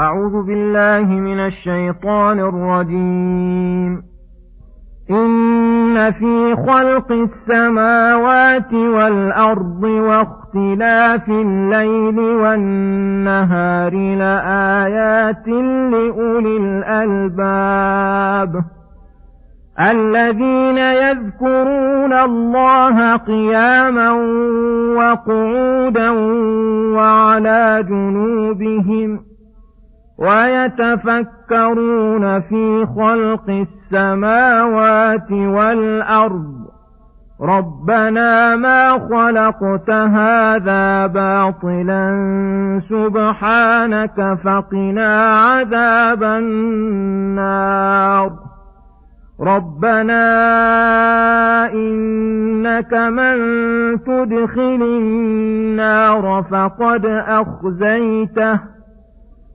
أعوذ بالله من الشيطان الرجيم. إن في خلق السماوات والأرض واختلاف الليل والنهار لآيات لأولي الألباب. الذين يذكرون الله قياما وقعودا وعلى جنوبهم ويتفكرون في خلق السماوات والأرض. ربنا ما خلقت هذا باطلا سبحانك فقنا عذاب النار. ربنا إنك من تدخل النار فقد أخزيته.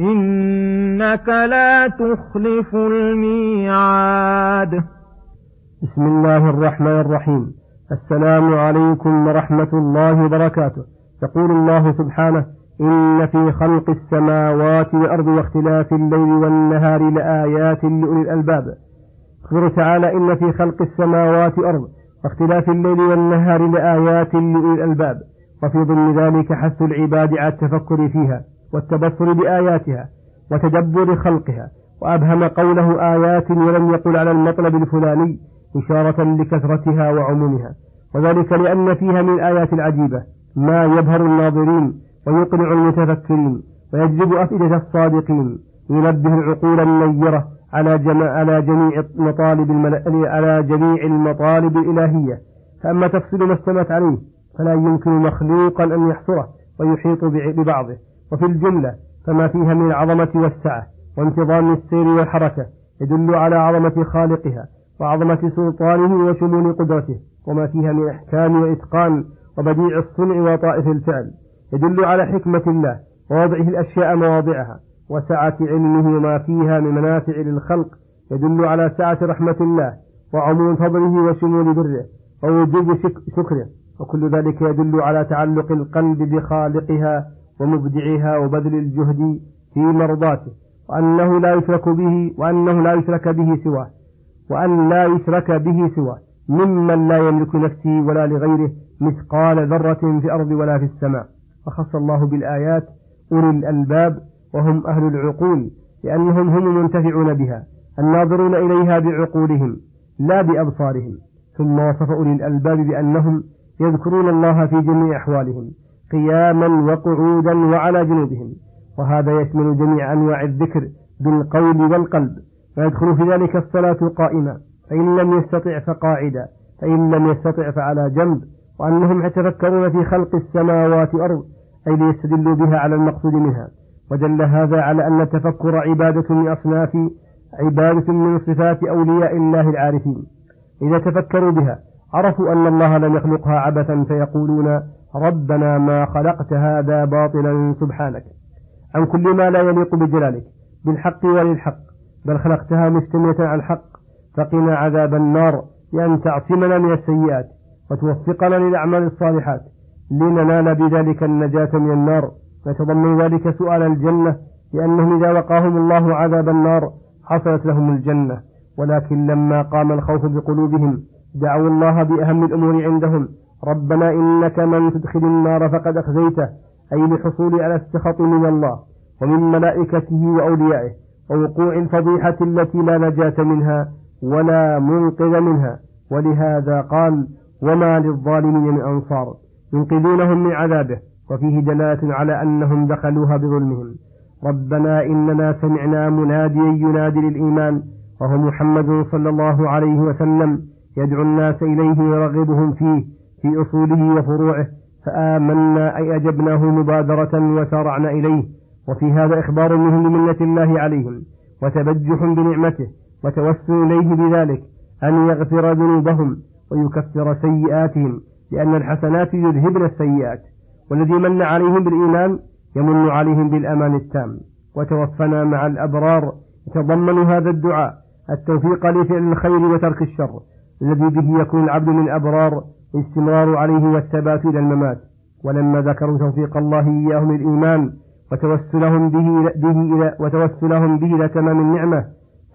إنك لا تخلف الميعاد. بسم الله الرحمن الرحيم. السلام عليكم ورحمة الله وبركاته. يقول الله سبحانه إن في خلق السماوات والأرض واختلاف الليل والنهار لآيات لأولي الألباب. يخبر تعالى إن في خلق السماوات والأرض واختلاف الليل والنهار لآيات لأولي الألباب. وفي ضمن ذلك حث العباد على التفكر فيها. والتبصر بآياتها وتدبر خلقها وأبهم قوله آيات ولم يقل على المطلب الفلاني إشارة لكثرتها وعمومها. وذلك لأن فيها من الآيات العجيبة ما يبهر الناظرين ويقنع المتفكرين ويجذب أفئدة الصادقين ينبه العقول النيرة على على جميع المطالب على جميع المطالب الإلهية. فأما تفصيل ما استمت عليه فلا يمكن مخلوقا أن يحصره ويحيط ببعضه. وفي الجملة فما فيها من العظمة والسعة وانتظام السير والحركة يدل على عظمة خالقها وعظمة سلطانه وشمول قدرته وما فيها من إحكام وإتقان وبديع الصنع وطائف الفعل يدل على حكمة الله ووضعه الأشياء مواضعها وسعة علمه وما فيها من منافع للخلق يدل على سعة رحمة الله وعموم فضله وشمول بره ووجوب شكره وكل ذلك يدل على تعلق القلب بخالقها ومبدعها وبذل الجهد في مرضاته وأنه لا يشرك به وأنه لا يشرك به سواه وأن لا يشرك به سواه ممن لا يملك نفسه ولا لغيره مثقال ذرة في الأرض ولا في السماء. وخص الله بالآيات أولي الألباب وهم أهل العقول لأنهم هم المنتفعون بها الناظرون إليها بعقولهم لا بأبصارهم. ثم وصف أولي الألباب بأنهم يذكرون الله في جميع أحوالهم. قياما وقعودا وعلى جنوبهم وهذا يشمل جميع أنواع الذكر بالقول والقلب ويدخل في ذلك الصلاة قائمة فإن لم يستطع فقاعدا فإن لم يستطع فعلى جنب وأنهم يتفكرون في خلق السماوات والأرض أي ليستدلوا بها على المقصود منها. ودل هذا على أن التفكر عبادة من أصناف عبادة من صفات أولياء الله العارفين. إذا تفكروا بها عرفوا أن الله لم يخلقها عبثا فيقولون ربنا ما خلقت هذا باطلا سبحانك. عن كل ما لا يليق بجلالك بالحق وللحق بل خلقتها مستمية على الحق. فقنا عذاب النار لأن تعصمنا من السيئات وتوفقنا للأعمال الصالحات. لننال بذلك النجاة من النار. ويتضمن ذلك سؤال الجنة لأنهم إذا وقاهم الله عذاب النار حصلت لهم الجنة. ولكن لما قام الخوف بقلوبهم دعوا الله بأهم الأمور عندهم. ربنا إنك من تدخل النار فقد أخزيته أي لحصول على السخط من الله ومن ملائكته وأوليائه ووقوع الفضيحة التي لا نجاة منها ولا منقذ منها. ولهذا قال وما للظالمين من أنصار ينقذونهم من عذابه وفيه دلالة على أنهم دخلوها بظلمهم. ربنا إننا سمعنا مناديا ينادي للإيمان وهو محمد صلى الله عليه وسلم يدعو الناس إليه ويرغبهم فيه في أصوله وفروعه فآمنا أي أجبناه مبادرة وسارعنا إليه وفي هذا إخبار منهم بمنة الله عليهم وتبجح بنعمته وتوسل إليه بذلك أن يغفر ذنوبهم ويكفر سيئاتهم لأن الحسنات يذهبن السيئات والذي من عليهم بالإيمان يمن عليهم بالأمان التام. وتوفنا مع الأبرار يتضمن هذا الدعاء التوفيق لفعل الخير وترك الشر الذي به يكون العبد من الأبرار الاستمرار عليه والثبات إلى الممات. ولما ذكروا توفيق الله إياهم الإيمان وتوسلهم به, به إلى وتوسلهم به إلى تمام النعمة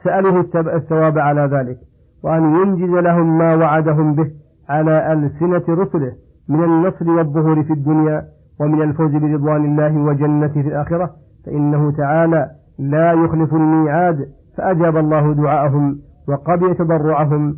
سألوه الثواب على ذلك وأن ينجز لهم ما وعدهم به على ألسنة رسله من النصر والظهور في الدنيا ومن الفوز برضوان الله وجنته في الآخرة فإنه تعالى لا يخلف الميعاد فأجاب الله دعاءهم وقبل تضرعهم